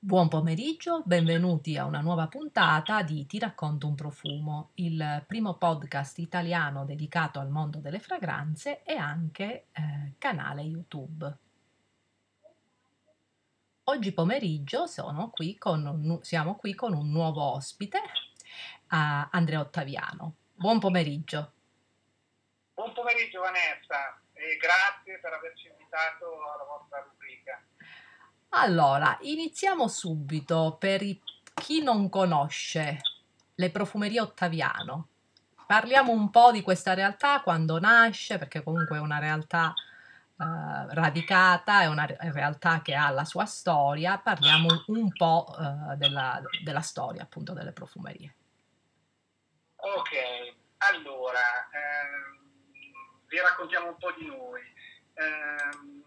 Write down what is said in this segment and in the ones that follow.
Buon pomeriggio, benvenuti a una nuova puntata di Ti racconto un profumo, il primo podcast italiano dedicato al mondo delle fragranze e anche eh, canale YouTube. Oggi pomeriggio qui un, siamo qui con un nuovo ospite, uh, Andrea Ottaviano. Buon pomeriggio. Buon pomeriggio Vanessa e grazie per averci invitato alla vostra rubrica. Allora, iniziamo subito per chi non conosce le profumerie Ottaviano. Parliamo un po' di questa realtà, quando nasce, perché comunque è una realtà eh, radicata, è una realtà che ha la sua storia. Parliamo un po' eh, della, della, storia appunto delle profumerie. Ok, allora ehm, vi raccontiamo un po' di noi. Ehm,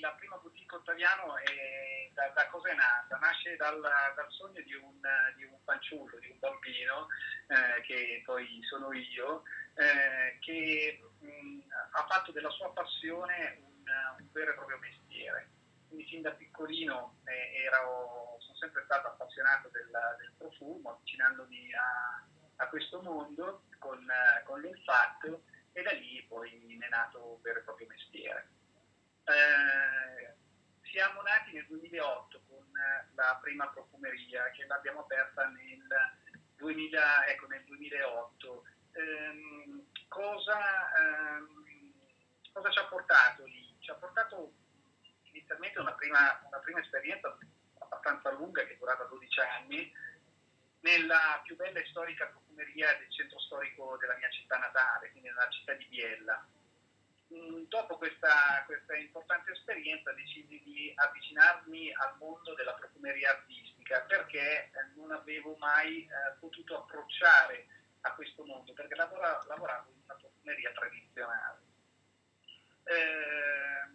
la prima boutique Ottaviano è, da, da cosa è nata? Nasce dal, dal sogno di un, di un, fanciullo, di un bambino, eh, che poi sono io, eh, che mh, ha fatto della sua passione un, un, vero e proprio mestiere. Quindi fin da piccolino eh, ero, sono sempre stato appassionato del, del profumo, avvicinandomi a, a, questo mondo con, con l'olfatto e da lì poi è nato un vero e proprio mestiere. Eh, siamo nati nel 2008 con eh, la prima profumeria che l'abbiamo aperta nel, 2000, ecco, nel 2008. Eh, cosa, ehm, cosa, ci ha portato lì? Ci ha portato inizialmente una prima, una prima esperienza abbastanza lunga che è durata 12 anni nella più bella e storica profumeria del centro storico della mia città natale, quindi nella città di Biella dopo questa, questa, importante esperienza decisi di avvicinarmi al mondo della profumeria artistica perché eh, non avevo mai eh, potuto approcciare a questo mondo perché lavora, lavoravo in una profumeria tradizionale. Eh,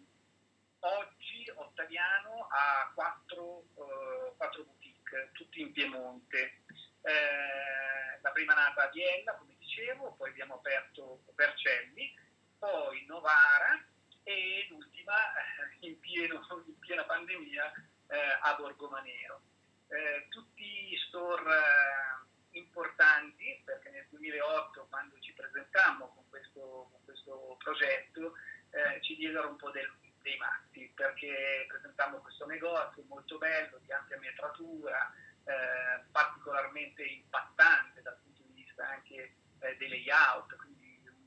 oggi Ottaviano ha quattro, eh, quattro boutique, tutti in Piemonte. Eh, la prima nata a Biella, come dicevo, poi abbiamo aperto Vercelli poi Novara e l'ultima eh, in, pieno, in piena pandemia eh, a Borgomanero. Eh, tutti store eh, importanti perché nel 2008 quando ci presentammo con questo, con questo progetto eh, ci diedero un po' del, dei matti perché presentammo questo negozio molto bello di ampia metratura eh, particolarmente impattante dal punto di vista anche dei layout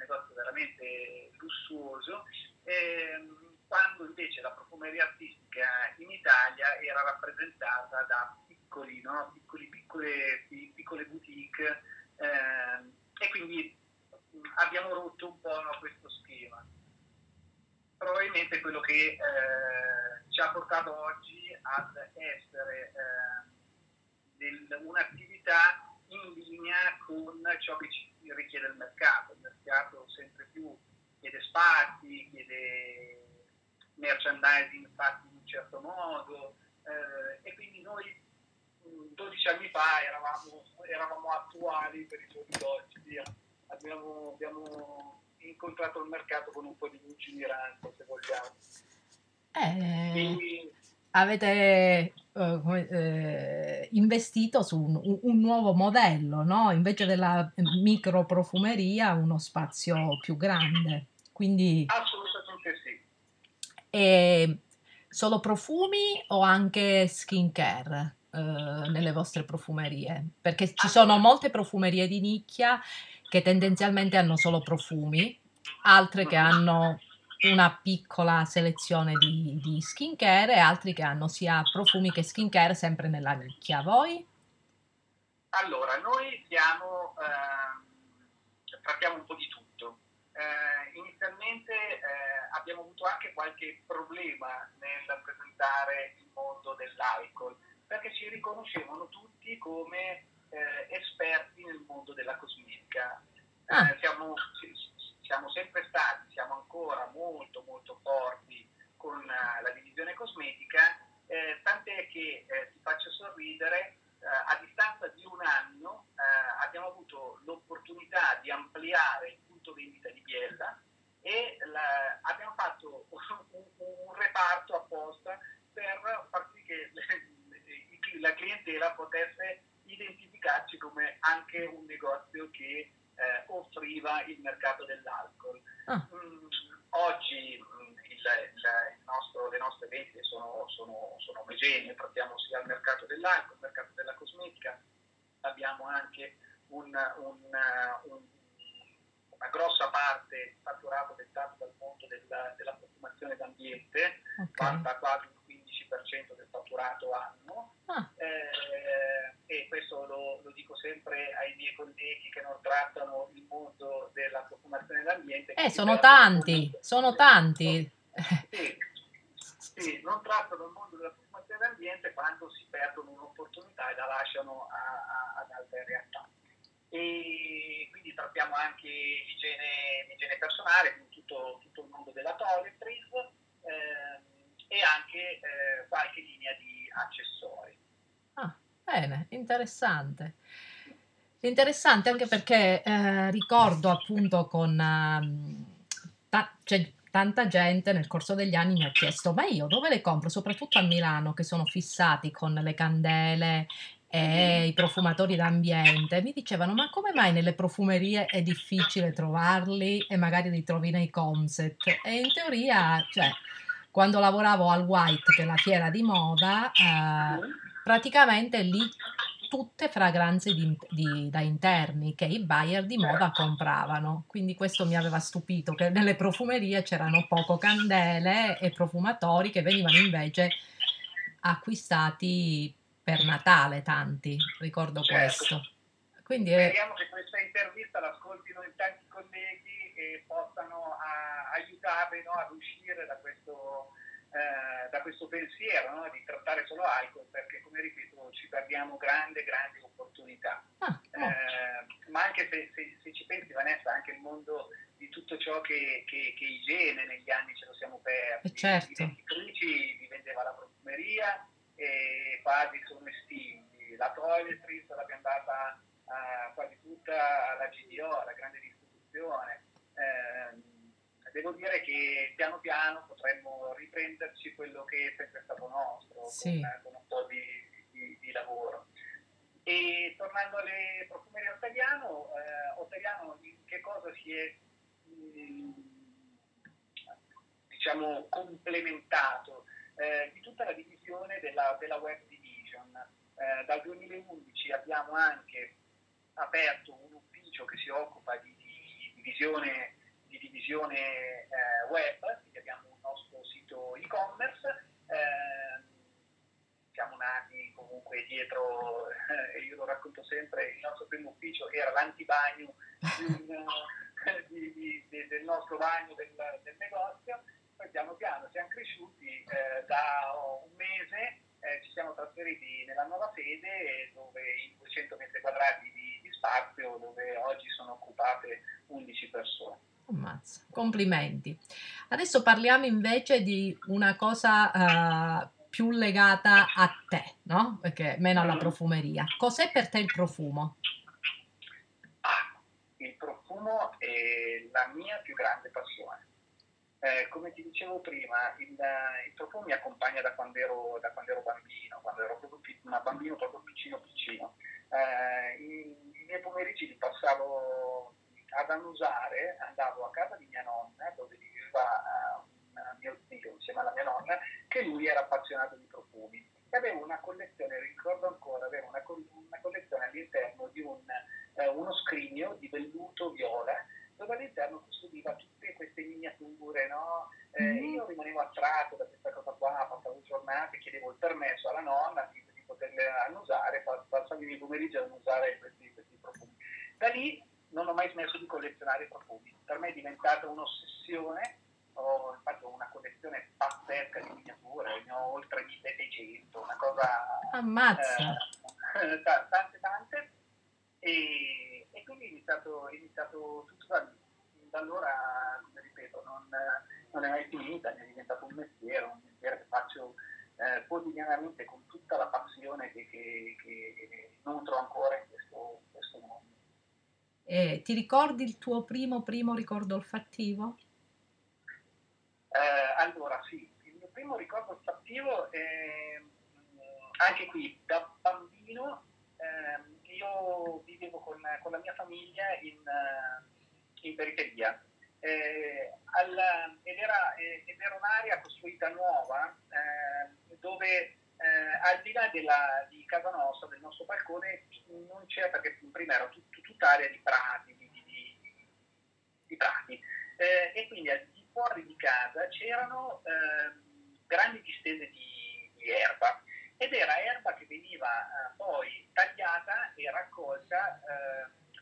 negozio veramente lussuoso, ehm, quando invece la profumeria artistica in Italia era rappresentata da piccoli, no? piccoli piccole, piccole, boutique ehm, e quindi abbiamo rotto un po' no, questo schema. Probabilmente quello che eh, ci ha portato oggi ad essere eh, un'attività in linea con ciò che ci richiede il mercato. Il mercato sempre più chiede spazi, chiede merchandising fatti in un certo modo eh, e quindi noi 12 anni fa eravamo, eravamo attuali per i giorni d'oggi, abbiamo, abbiamo, incontrato il mercato con un po' di lungimiranza se vogliamo. Eh, Quindi, avete uh, eh, investito su un, un, nuovo modello, no? invece della microprofumeria uno spazio più grande. Quindi, Assolutamente sì. E solo profumi o anche skincare uh, nelle vostre profumerie? Perché ci sono molte profumerie di nicchia che tendenzialmente hanno solo profumi, altre che hanno una piccola selezione di, di skincare e altri che hanno sia profumi che skincare sempre nella nicchia. Voi? Allora, noi siamo, eh, trattiamo un po' di tutto. Eh, inizialmente eh, abbiamo avuto anche qualche problema nel presentare il mondo dell'alcol, perché ci riconoscevano tutti come eh, esperti nel mondo della cosmetica. Ah. Eh, siamo, siamo sempre stati, siamo ancora molto molto forti con uh, la divisione cosmetica, eh, tant'è che eh, ti faccio sorridere, eh, a distanza di un anno eh, abbiamo avuto l'opportunità di ampliare il punto vendita di Biella e la, abbiamo fatto un, un, reparto apposta per far sì che anche un negozio che eh, offriva il mercato dell'alcol. Ah. Mm, oggi mm, il, il nostro, le nostre vendite sono, sono, sono omogenee, trattiamo sia il mercato dell'alcol, il mercato della cosmetica, abbiamo anche un, un, un, una grossa parte del fatturato dettato dal mondo della, della profumazione d'ambiente, okay. quasi il 15% del fatturato anno. Ah. Eh, e questo lo, lo, dico sempre ai miei colleghi che non trattano il mondo della profumazione d'ambiente. Eh, sono tanti, sono tanti. Sì, sì, non trattano il mondo della profumazione d'ambiente quando si perdono un'opportunità e la lasciano a, a, ad altre realtà. E quindi trattiamo anche l'igiene, l'igiene personale, quindi tutto, tutto, il mondo della toiletries eh, e anche eh, qualche linea di accessori. Ah, bene, interessante. Interessante anche perché eh, ricordo appunto con... Ta- cioè, tanta gente nel corso degli anni mi ha chiesto ma io dove le compro? Soprattutto a Milano che sono fissati con le candele e i profumatori d'ambiente. Mi dicevano ma come mai nelle profumerie è difficile trovarli e magari li trovi nei concept e in teoria cioè quando lavoravo al White che è la fiera di moda eh, praticamente lì tutte fragranze di, di, da interni che i buyer di moda compravano. Quindi questo mi aveva stupito, che nelle profumerie c'erano poco candele e profumatori che venivano invece acquistati per Natale, tanti, ricordo certo. questo. Quindi Speriamo che questa intervista l'ascoltino in tanti colleghi e possano a, aiutarvi no, ad uscire da questo eh, da questo pensiero no? di trattare solo alcol perché come ripeto ci perdiamo grandi grandi opportunità ah, eh, ma anche se, se, se, ci pensi Vanessa anche il mondo di tutto ciò che, che, che igiene negli anni ce lo siamo persi eh certo. i dentifrici li vendeva la profumeria e quasi sono estinti la toiletries l'abbiamo data quasi tutta alla GDO alla grande distribuzione eh, devo dire che piano piano potremmo riprenderci quello che è sempre stato nostro, sì. con, con, un po' di, di, di, lavoro. E tornando alle profumerie Ottaviano, eh, Ottaviano in che cosa si è mh, mm, diciamo complementato? Eh, di tutta la divisione della, della web division. Eh, dal 2011 abbiamo anche aperto un ufficio che si occupa di, di divisione di divisione eh, web, quindi abbiamo un nostro sito e-commerce, eh, siamo nati comunque dietro, eh, io lo racconto sempre, il nostro primo ufficio era l'antibagno di, di, di, del nostro bagno del, del, negozio, poi piano piano siamo cresciuti, eh, da un mese eh, ci siamo trasferiti nella nuova sede dove in 200 metri quadrati di, di spazio dove oggi sono occupate 11 persone. Ammazza, complimenti. Adesso parliamo invece di una cosa uh, più legata a te, no? Perché meno alla profumeria. Cos'è per te il profumo? Ah, il profumo è la mia più grande passione. Eh, come ti dicevo prima, il, il, profumo mi accompagna da quando ero, da quando ero bambino, quando ero proprio un bambino proprio piccino piccino. Eh, I miei pomeriggi li passavo ad annusare andavo a casa di mia nonna, dove viveva uh, mio zio insieme alla mia nonna, che lui era appassionato di profumi. E avevo una collezione, ricordo ancora, avevo una, una collezione all'interno di un, uh, uno scrigno di velluto viola, dove all'interno custodiva tutte queste miniature, no? eh, mm. Io rimanevo attratto da questa cosa qua, passavo giornate, chiedevo il permesso alla nonna di, di poterle annusare, passavo i miei pomeriggi ad annusare questi, questi profumi. Da lì non ho mai smesso di collezionare profumi. Per me è diventata un'ossessione, ho fatto una collezione pazzesca di miniature, ne ho oltre 1600, una cosa... Ammazza! Eh, tante, tante. E, e, quindi è iniziato, è iniziato tutto da lì. Da allora, come ripeto, non, non, è mai finita, mi è diventato un mestiere, un mestiere che faccio eh, quotidianamente con tutta la passione che, che, che nutro ancora in. Eh, ti ricordi il tuo primo, primo ricordo olfattivo? Eh, allora sì, il mio primo ricordo olfattivo è anche qui da bambino eh, io vivevo con, con, la mia famiglia in, in periferia eh, alla, ed, era, eh, ed, era, un'area costruita nuova eh, dove eh, al di là della, di casa nostra, del nostro balcone, non c'era perché prima era tut, tutt'area di prati, di, di, di, di prati. Eh, e quindi al di fuori di casa c'erano ehm, grandi distese di, erba ed era erba che veniva eh, poi tagliata e raccolta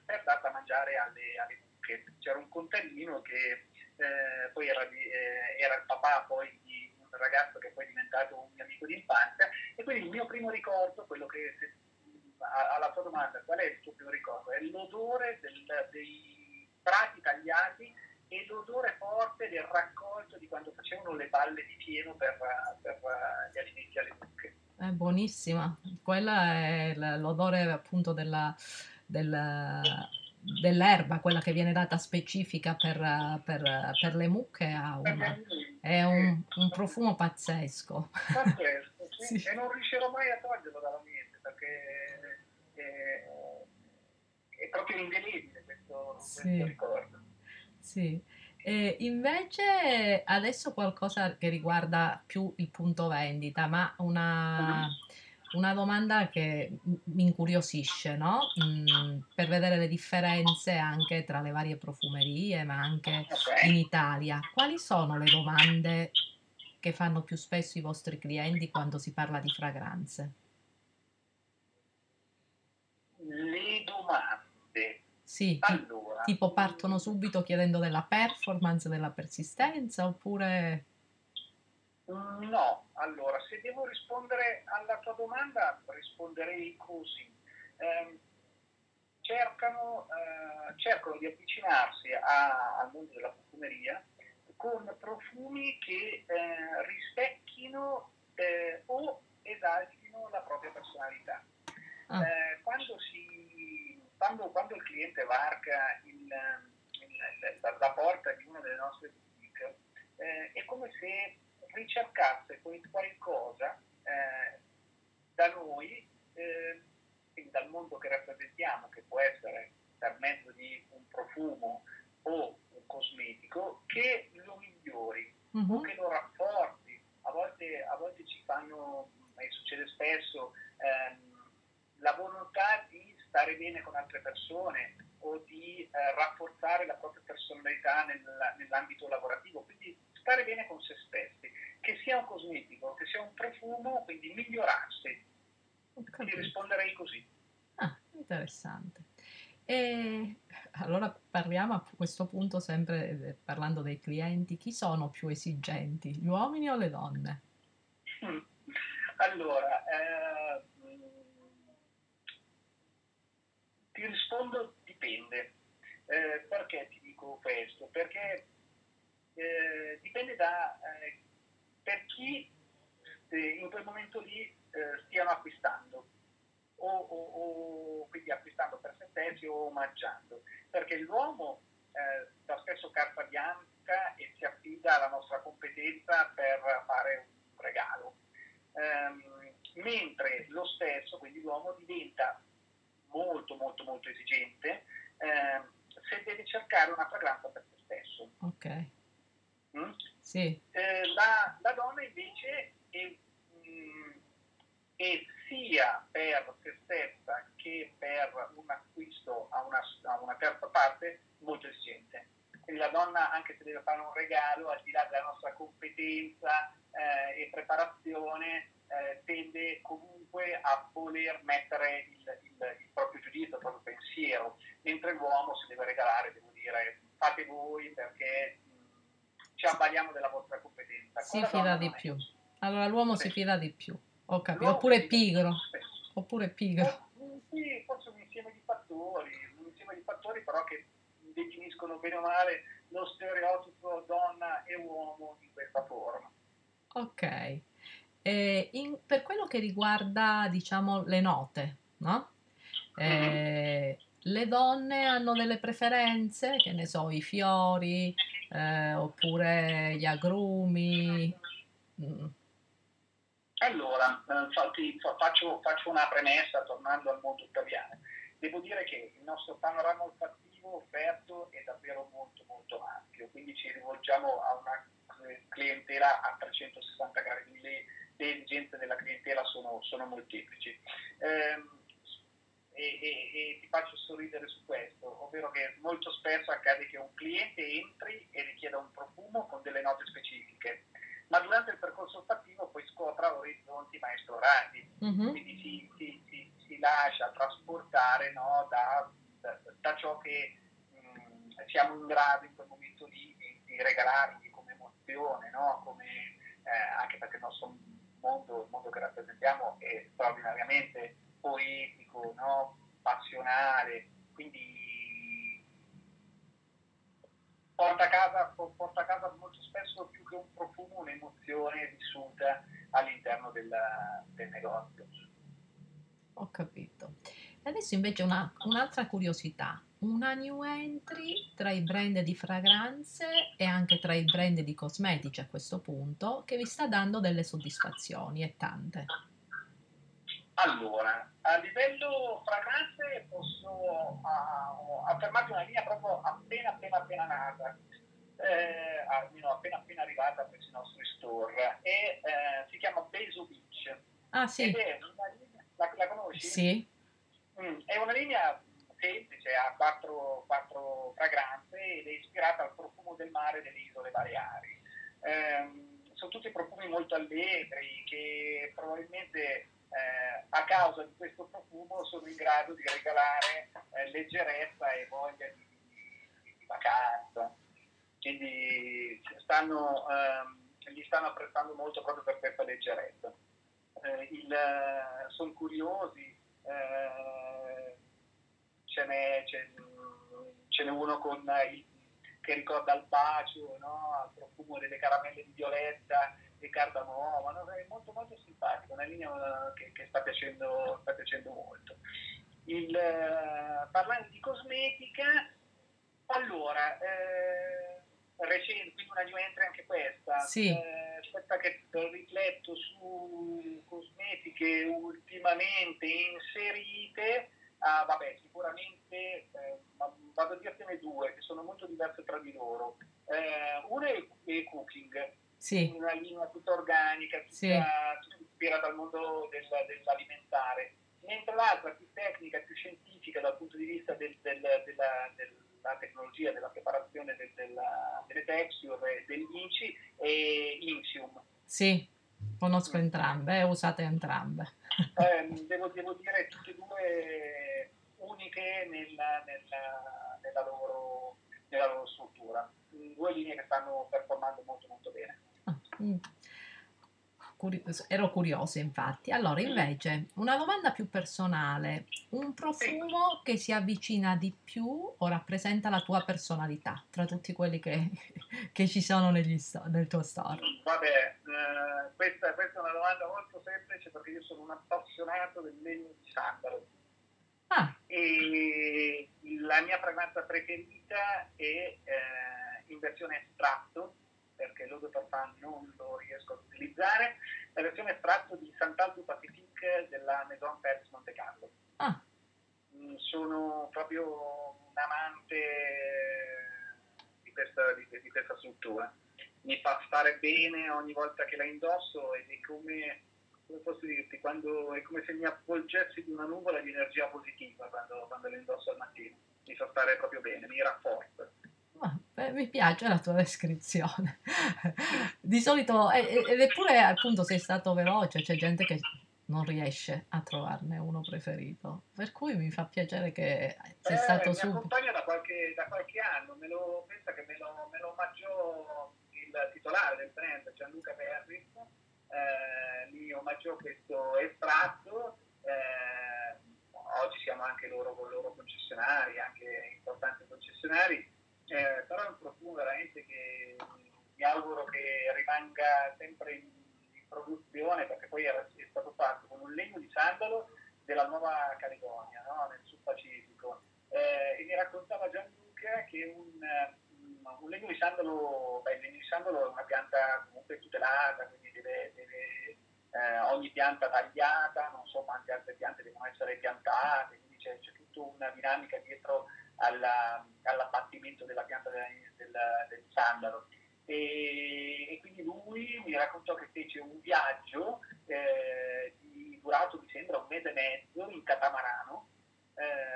per data a mangiare alle, alle mucche. C'era un contadino che eh, poi era, eh, era, il papà poi di un ragazzo che poi è diventato un mio amico di infanzia e quindi il mio primo ricordo, quello che alla tua domanda, qual è il tuo primo ricordo? È l'odore del, dei prati tagliati e l'odore forte del raccolto di quando facevano le balle di fieno per, per gli alimenti alle mucche. È buonissima, quella è l'odore appunto della, della dell'erba, quella che viene data specifica per, per, per le mucche, ha una, è un, un, profumo pazzesco. Pazzesco, sì. sì. e non riuscirò mai a toglierlo dalla mente perché proprio indelebile questo, sì. questo ricordo. Sì. E invece adesso qualcosa che riguarda più il punto vendita, ma una... Uh-huh una domanda che mi incuriosisce, no? Mm, per vedere le differenze anche tra le varie profumerie, ma anche in Italia. Quali sono le domande che fanno più spesso i vostri clienti quando si parla di fragranze? Le. Sì, allora, tipo partono subito chiedendo della performance, della persistenza oppure No, allora se devo rispondere alla tua domanda risponderei così. Eh, cercano, eh, cercano, di avvicinarsi a, al mondo della profumeria con profumi che eh, rispecchino eh, o esaltino la propria personalità. Ah. Eh, quando, si, quando, quando, il cliente varca il, il, la, la, porta di una delle nostre boutique, eh, è come se ricercasse qualcosa eh, da noi, eh, quindi dal mondo che rappresentiamo, che può essere per mezzo di un profumo o un cosmetico, che lo migliori uh-huh. o che lo rafforzi. A volte, a volte ci fanno, e succede spesso, ehm, la volontà di stare bene con altre persone o di eh, rafforzare la propria personalità nel, nell'ambito lavorativo, quindi stare bene con se stessi che sia un cosmetico, che sia un profumo, quindi migliorarsi. Ti risponderei così. Ah, interessante. E allora parliamo a questo punto sempre eh, parlando dei clienti, chi sono più esigenti, gli uomini o le donne? Allora, eh, ti rispondo dipende. Eh, perché ti dico questo? Perché eh, dipende da eh, per chi eh, in quel momento lì eh, stiano acquistando o, o, o, quindi acquistando per se stessi o omaggiando perché l'uomo eh, dà spesso carta bianca e si affida alla nostra competenza per fare un regalo ehm, mentre lo stesso quindi l'uomo diventa molto molto molto esigente ehm, se deve cercare una fragranza per se stesso ok Mm? Sì. Eh, la, la, donna invece è, mh, mm, è, sia per se stessa che per un acquisto a una, a una terza parte molto esigente. Quindi la donna, anche se deve fare un regalo, al di là della nostra competenza eh, e preparazione, eh, tende comunque a voler mettere il, il, il, proprio giudizio, il proprio pensiero, mentre l'uomo se deve regalare, devo dire, fate voi perché ci ammaliamo della vostra competenza. Si fida di più. Allora l'uomo sì. si fida di più, ho capito. Oppure pigro. Oppure pigro. Sì, forse un insieme di fattori, un insieme di fattori però che definiscono bene o male lo stereotipo donna e uomo in questa forma. Ok. Eh, in, per quello che riguarda, diciamo, le note, no? Eh, le donne hanno delle preferenze, che ne so, i fiori, eh, oppure gli agrumi. Mm. Allora, infatti, faccio, faccio, una premessa tornando al mondo italiano. devo dire che il nostro panorama olfattivo offerto è davvero molto molto ampio, quindi ci rivolgiamo a una clientela a 360 gradi, le, esigenze della clientela sono, sono molteplici. Eh, e, e, e, ti faccio sorridere su questo, ovvero che molto spesso accade che un cliente entri e richieda un profumo con delle note specifiche, ma durante il percorso olfattivo poi scopra orizzonti mai esplorati, mm-hmm. quindi si, si, si, si, lascia trasportare no, da, da, da, ciò che mh, mm, siamo in grado in quel momento lì di, di regalargli come emozione, no? come, eh, anche perché il nostro mondo, il mondo che rappresentiamo è straordinariamente poetico, no? passionale, quindi porta a, casa, porta a casa molto spesso più che un profumo, un'emozione vissuta all'interno del, del negozio. Ho capito. Adesso invece una, un'altra curiosità, una new entry tra i brand di fragranze e anche tra i brand di cosmetici a questo punto che vi sta dando delle soddisfazioni e tante. Allora, a livello fragranze posso uh, affermarti una linea proprio appena appena appena nata, eh, almeno appena appena arrivata presso i nostri store, e eh, si chiama Beso Beach. Ah sì. Ed è una linea, la, la conosci? Sì. Mm, è una linea semplice, ha quattro, quattro, fragranze ed è ispirata al profumo del mare delle isole Baleari. Eh, sono tutti profumi molto allegri che probabilmente eh, a causa di questo profumo sono in grado di regalare eh, leggerezza e voglia di, di, di vacanza. Quindi stanno, ehm, gli stanno apprezzando molto proprio per questa leggerezza. Eh, sono curiosi, eh, ce n'è, ce, ce, n'è, uno con il, che ricorda il bacio, no? il profumo delle caramelle di violetta di cardamomo, no? è molto molto simpatico, una linea eh, che, che sta, piacendo, sta, piacendo, molto. Il, eh, parlando di cosmetica, allora, eh, recente, quindi una new entry anche questa, sì. eh, questa che rifletto su cosmetiche ultimamente inserite, ah, vabbè, sicuramente eh, vado a dirtene due che sono molto diverse tra di loro. Eh, una è, è cooking, sì. una linea tutta organica, tutta, sì. tutta ispirata al mondo del, dell'alimentare, mentre l'altra più tecnica, più scientifica dal punto di vista del, del, della, della, tecnologia, della preparazione della, delle texture, degli inci, è Insium. Sì, conosco entrambe, eh, usate entrambe. Eh, devo, devo, dire tutte e due uniche nella, nella, nella, loro, nella loro struttura, due linee che stanno performando molto molto bene. Mm. ero curiosa infatti. Allora, invece, una domanda più personale. Un profumo che si avvicina di più o rappresenta la tua personalità tra tutti quelli che, che ci sono negli sto- nel tuo store? Vabbè, questa, questa, è una domanda molto semplice perché io sono un appassionato del legno di sandalo. Ah. E la mia fragranza preferita è eh, in versione estratto perché l'Eau de Parfum non lo riesco ad utilizzare, la versione estratto di Santaldo Pacifique della Maison Paris Monte Carlo. Ah. Mm, sono proprio un amante di questa, di, di questa, struttura. Mi fa stare bene ogni volta che la indosso ed è come, come posso dirti, quando, è come se mi avvolgessi di una nuvola di energia positiva quando, quando la indosso al mattino. Mi fa stare proprio bene, mi rafforza. Eh, mi piace la tua descrizione. Di solito, ed eppure appunto sei stato veloce, c'è gente che non riesce a trovarne uno preferito. Per cui mi fa piacere che sei eh, stato subito. Mi accompagna da qualche, da qualche, anno, me lo, pensa che me lo, me lo omaggiò il titolare del brand, Gianluca Perris, eh, mi omaggiò questo estratto. Eh, oggi siamo anche loro con loro concessionari, anche importanti concessionari eh, però è un profumo veramente che mi auguro che rimanga sempre in, in produzione perché poi era, è stato fatto con un legno di sandalo della Nuova Caledonia, no? nel Sud Pacifico. Eh, e mi raccontava Gianluca che un, un legno di sandalo, beh, il legno di sandalo è una pianta comunque tutelata, quindi deve, deve eh, ogni pianta tagliata, non so quante altre piante devono essere piantate, quindi c'è, c'è tutta una dinamica dietro alla, all'abbattimento della pianta del, del, del sandalo. E, e, quindi lui mi raccontò che fece un viaggio eh, di, durato, mi sembra, un mese e mezzo in catamarano eh,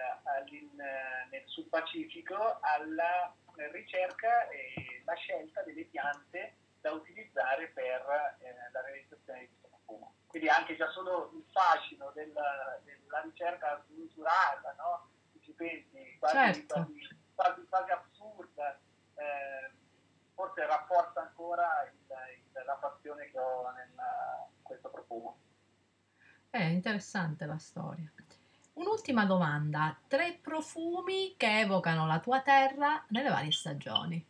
nel Sud Pacifico alla ricerca e la scelta delle piante da utilizzare per eh, la realizzazione di questo profumo. Quindi anche già solo il fascino della, della ricerca smisurata, no? ci pensi, quasi, certo. quasi, quasi, quasi assurda, eh, forse rafforza ancora il, il, la passione che ho in questo profumo. È interessante la storia. Un'ultima domanda, tre profumi che evocano la tua terra nelle varie stagioni.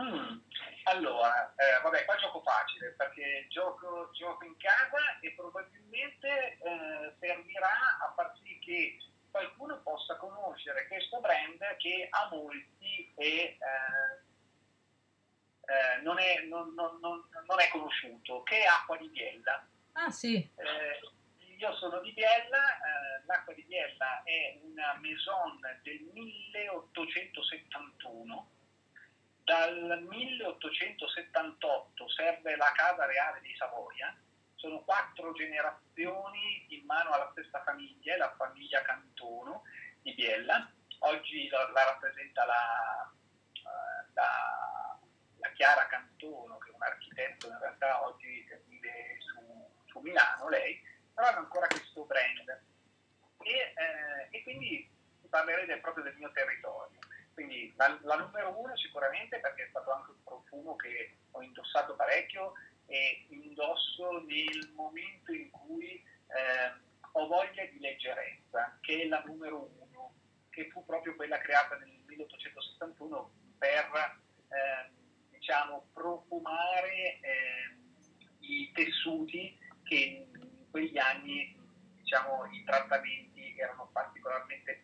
Mm, allora, eh, vabbè, qua gioco facile perché gioco, gioco in casa e probabilmente eh, servirà a far sì che qualcuno possa conoscere questo brand che a molti è, eh, eh non, è, non, non, non, è, conosciuto, che è Acqua di Biella. Ah sì. Eh, io sono di Biella, eh, l'acqua di Biella è una maison del 1871. Dal 1878 serve la casa reale di Savoia, sono quattro generazioni in mano alla stessa famiglia, la famiglia Cantono di Biella. Oggi la, la rappresenta la, eh, la, la, Chiara Cantono, che è un architetto, in realtà oggi vive su, su Milano lei, però hanno ancora questo brand. E, eh, e quindi parlerei del, proprio del mio territorio. Quindi la, la, numero uno sicuramente perché è stato anche un profumo che ho indossato parecchio e indosso nel momento in cui eh, ho voglia di leggerezza, che è la numero uno, che fu proprio quella creata nel 1861 per eh, diciamo, profumare eh, i tessuti che quegli anni diciamo, i trattamenti erano particolarmente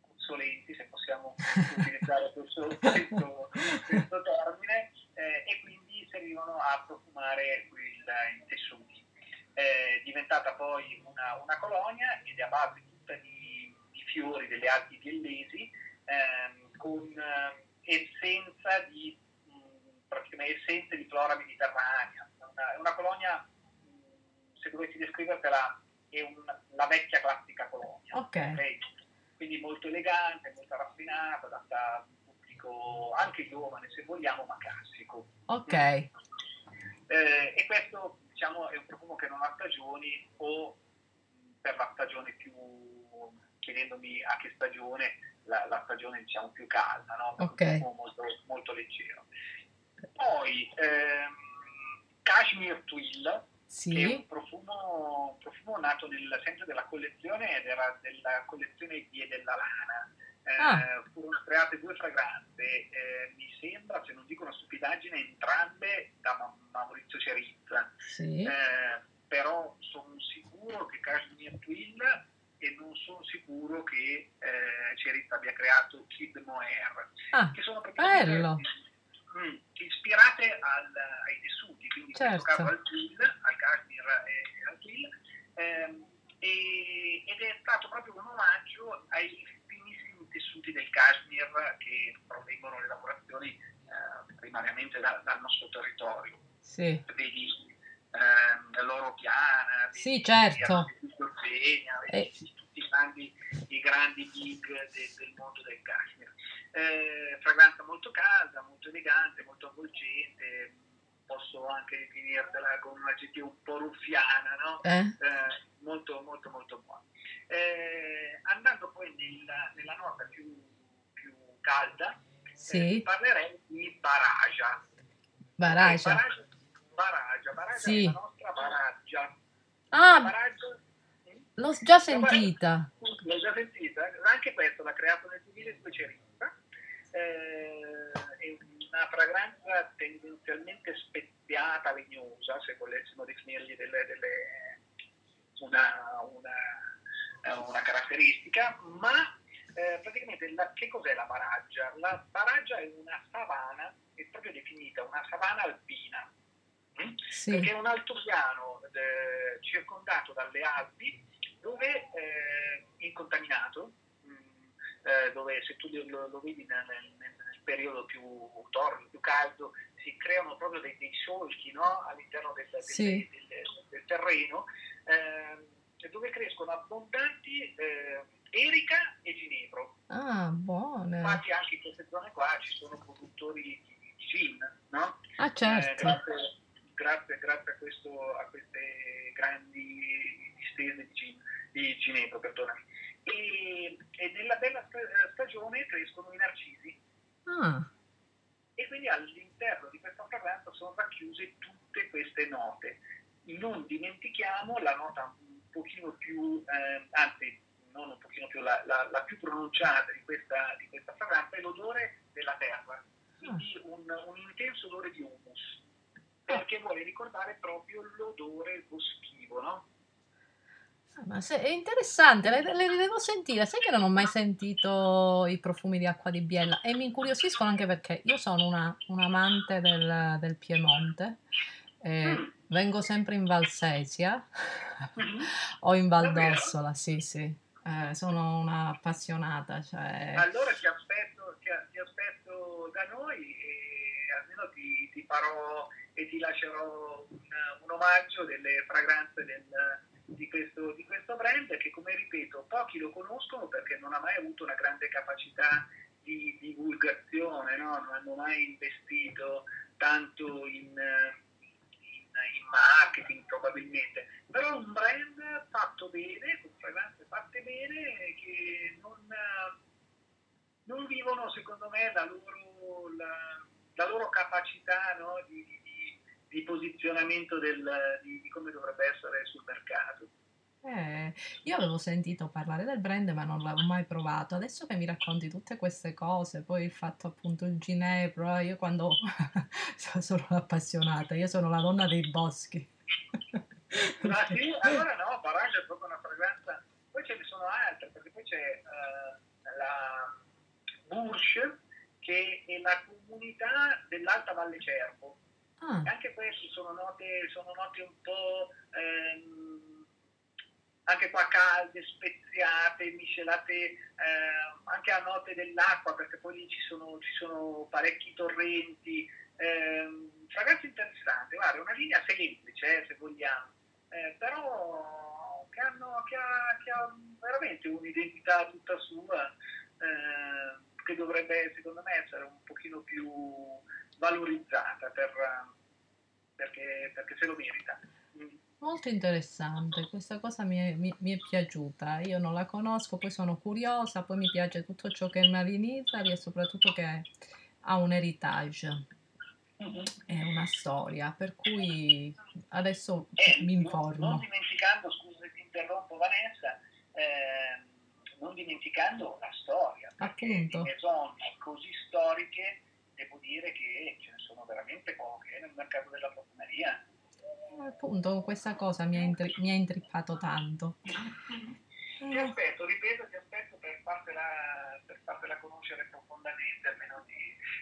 obsoleti, se possiamo utilizzare questo, questo, questo termine, eh, e quindi servivano a profumare il, i tessuti. È diventata poi una, una, colonia ed è a base tutta di, di fiori delle Alpi Biellesi ehm, con eh, essenza di, mh, praticamente essenze di flora mediterranea. Una, è una colonia se dovessi descrivertela, è un, la vecchia classica colonia. Okay. okay. Quindi molto elegante, molto raffinata, adatta a un pubblico anche giovane, se vogliamo, ma classico. Ok. Eh, e questo diciamo, è un profumo che non ha stagioni o per la stagione più, chiedendomi a che stagione, la, la stagione diciamo più calda, no? Okay. molto, molto leggero. Poi ehm, Cashmere Twill, sì. che è un profumo, profumo nato nel, sempre della collezione ed era della collezione Vie della Lana. Eh, ah. Furono create due fragranze, eh, mi sembra, se non dico una stupidaggine, entrambe da Maurizio Cerizza. Sì. Eh, però sono sicuro che Cashmere Twill e non sono sicuro che eh, Cerizza abbia creato Kid Moer. Ah, che sono bello! Mm, ispirate al, ai tessuti, quindi certo. in questo certo. caso al twill, al cashmere e al twill, ehm, e, ed è stato proprio un omaggio ai finissimi tessuti del cashmere che provengono le lavorazioni eh, primariamente da, dal nostro territorio. Sì. Vedi ehm, l'oro piana, vedi sì, certo. Zenia, vedi eh. tutti i grandi, i grandi big de, del mondo del cashmere eh, fragranza molto calda, elegante, molto avvolgente, posso anche definirtela con un aggettivo un po' ruffiana, no? eh? Eh, molto molto molto buona. Eh, andando poi nella, nella nota più, più calda, sì. Eh, parlerei di Baraja. Baraja. Baraja, Baraja, Baraja sì. è la nostra Baraggia. Ah, Baraggia, l'ho già sentita. L'ho già sentita? Anche questa l'ha creata nel 2002 eh, è una fragranza tendenzialmente speziata, legnosa, se volessimo definirgli delle, delle, una, una, una, caratteristica, ma eh, praticamente la, che cos'è la baraggia? La baraggia è una savana, è proprio definita una savana alpina, hm? sì. perché è un altopiano eh, circondato dalle Alpi dove eh, incontaminato, mh, mm, eh, dove se tu lo, lo vedi nel, nel, nel, periodo più torrido, più caldo, si creano proprio dei, dei solchi no? all'interno del, del, sì. del terreno, eh, dove crescono abbondanti eh, erica e ginepro. Ah, buone. Infatti anche in queste zone qua ci sono produttori di, di gin, no? Ah, certo. Eh, grazie, grazie, grazie a, questo, a, queste grandi distese di, gin, di ginepro, perdonami. E, e, nella bella stagione crescono i narcisi. Ah. E quindi all'interno di questa fragranza sono racchiuse tutte queste note. Non dimentichiamo la nota un pochino più, eh, anzi non un pochino più, la, la, la più pronunciata di questa, di questa, fragranza è l'odore della terra, quindi un, un intenso odore di humus, perché vuole ricordare proprio l'odore boschivo, no? Ah, ma se, è interessante, le, le, devo sentire. Sai che non ho mai sentito i profumi di acqua di Biella e mi incuriosiscono anche perché io sono una, un amante del, del Piemonte. Eh, mm. Vengo sempre in Valsesia mm-hmm. o in Valdossola, sì, sì. Eh, sono una appassionata. Cioè... Allora ti aspetto, ti, ti aspetto, da noi e almeno ti, ti farò e ti lascerò un, un omaggio delle fragranze del, di, questo, di, questo, brand che come ripeto pochi lo conoscono perché non ha mai avuto una grande capacità di divulgazione, no? non hanno mai investito tanto in, in, in marketing probabilmente, però un brand fatto bene, con fragranze fatte bene che non, non vivono secondo me la loro, la, la loro capacità no? di, di, di, posizionamento del, di, di come dovrebbe essere sul mercato. Eh, io avevo sentito parlare del brand ma non l'avevo mai provato. Adesso che mi racconti tutte queste cose, poi il fatto appunto il ginepro, io quando sono appassionata, io sono la donna dei boschi. ah sì? Allora no, Barage è proprio una fragranza. Poi ce ne sono altre, perché poi c'è uh, la Bush, che è la comunità dell'Alta Valle Cervo. Ah. Anche queste sono note, sono note un po'... Ehm, anche qua calde, speziate, miscelate eh, anche a note dell'acqua, perché poi lì ci sono, ci sono parecchi torrenti. Eh, ragazzi interessante, guarda, una linea semplice eh, se vogliamo, eh, però che, hanno, che, ha, che, ha, veramente un'identità tutta sua, eh, che dovrebbe secondo me essere un pochino più valorizzata per, perché, perché se lo merita. Molto interessante, questa cosa mi è, mi, mi è, piaciuta, io non la conosco, poi sono curiosa, poi mi piace tutto ciò che è Marinizari e soprattutto che ha un heritage, mm-hmm. è una storia, per cui adesso eh, mi informo. Non, dimenticando, scusa ti interrompo Vanessa, eh, non dimenticando la storia, Appunto. le zone così storiche devo dire che ce ne sono veramente poche nel mercato della profumeria appunto questa cosa mi ha, intri- mi ha intrippato tanto. Ti aspetto, ripeto, ti aspetto per fartela, per fartela conoscere profondamente, almeno di...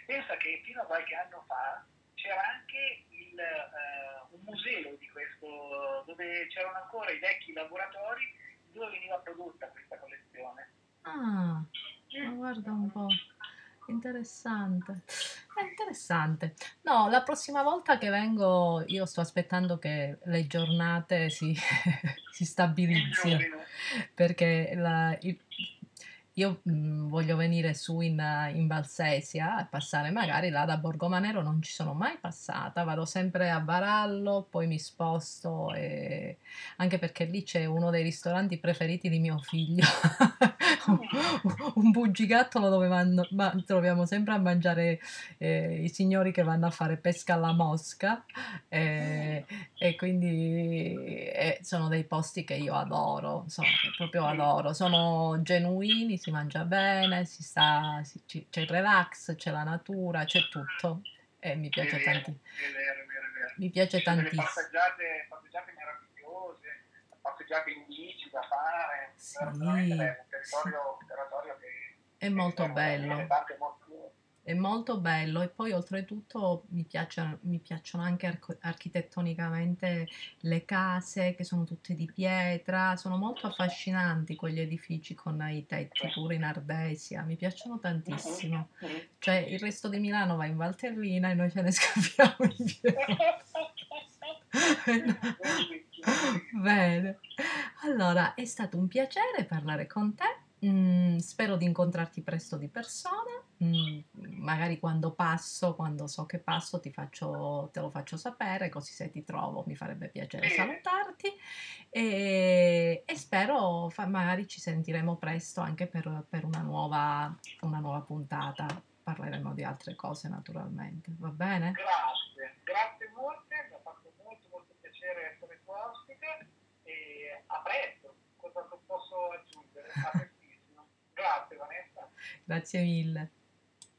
Pensa che fino a qualche anno fa c'era anche il, uh, un museo di questo, dove c'erano ancora i vecchi laboratori dove veniva prodotta questa collezione. Ah, mm. guarda un po'. Interessante. Interessante. No, la prossima volta che vengo, io sto aspettando che le giornate si, si stabilizzino perché la, il, io mh, mhmm, voglio venire su in, in Valsesia e passare magari là da Borgomanero, non ci sono mai passata, vado sempre a Varallo, poi mi sposto e... anche perché lì c'è uno dei ristoranti preferiti di mio figlio, un, un bugigattolo dove vanno, ma, troviamo sempre a mangiare eh, i signori che vanno a fare pesca alla mosca eh, e quindi eh, sono dei posti che io adoro, insomma, proprio adoro, sono genuini, si mangia bene, si sta, si, c'è il relax, c'è la natura, c'è tutto e mi piace tantissimo. Mi piace tantissimo. Passeggiate, passeggiate meravigliose, passeggiate in bici da fare, sì, è un territorio, sì. territorio che è molto bello. Molto, È molto bello e poi oltretutto mi piacciono, mi piacciono anche arco- architettonicamente le case che sono tutte di pietra, sono molto affascinanti quegli edifici con i tetti pure in ardesia, mi piacciono tantissimo. Cioè il resto di Milano va in Valtellina e noi ce ne scappiamo in. Bene, allora è stato un piacere parlare con te. Mm, spero di incontrarti presto di persona. Mm, magari quando passo, quando so che passo, ti faccio, te lo faccio sapere, così se ti trovo mi farebbe piacere salutarti. E, e spero fa, magari ci sentiremo presto anche per, per una, nuova, una nuova puntata. Parleremo di altre cose naturalmente, va bene? Grazie, grazie molte, mi ha fatto molto molto piacere essere tua ospite e a presto, cosa posso aggiungere? A. Grazie mille.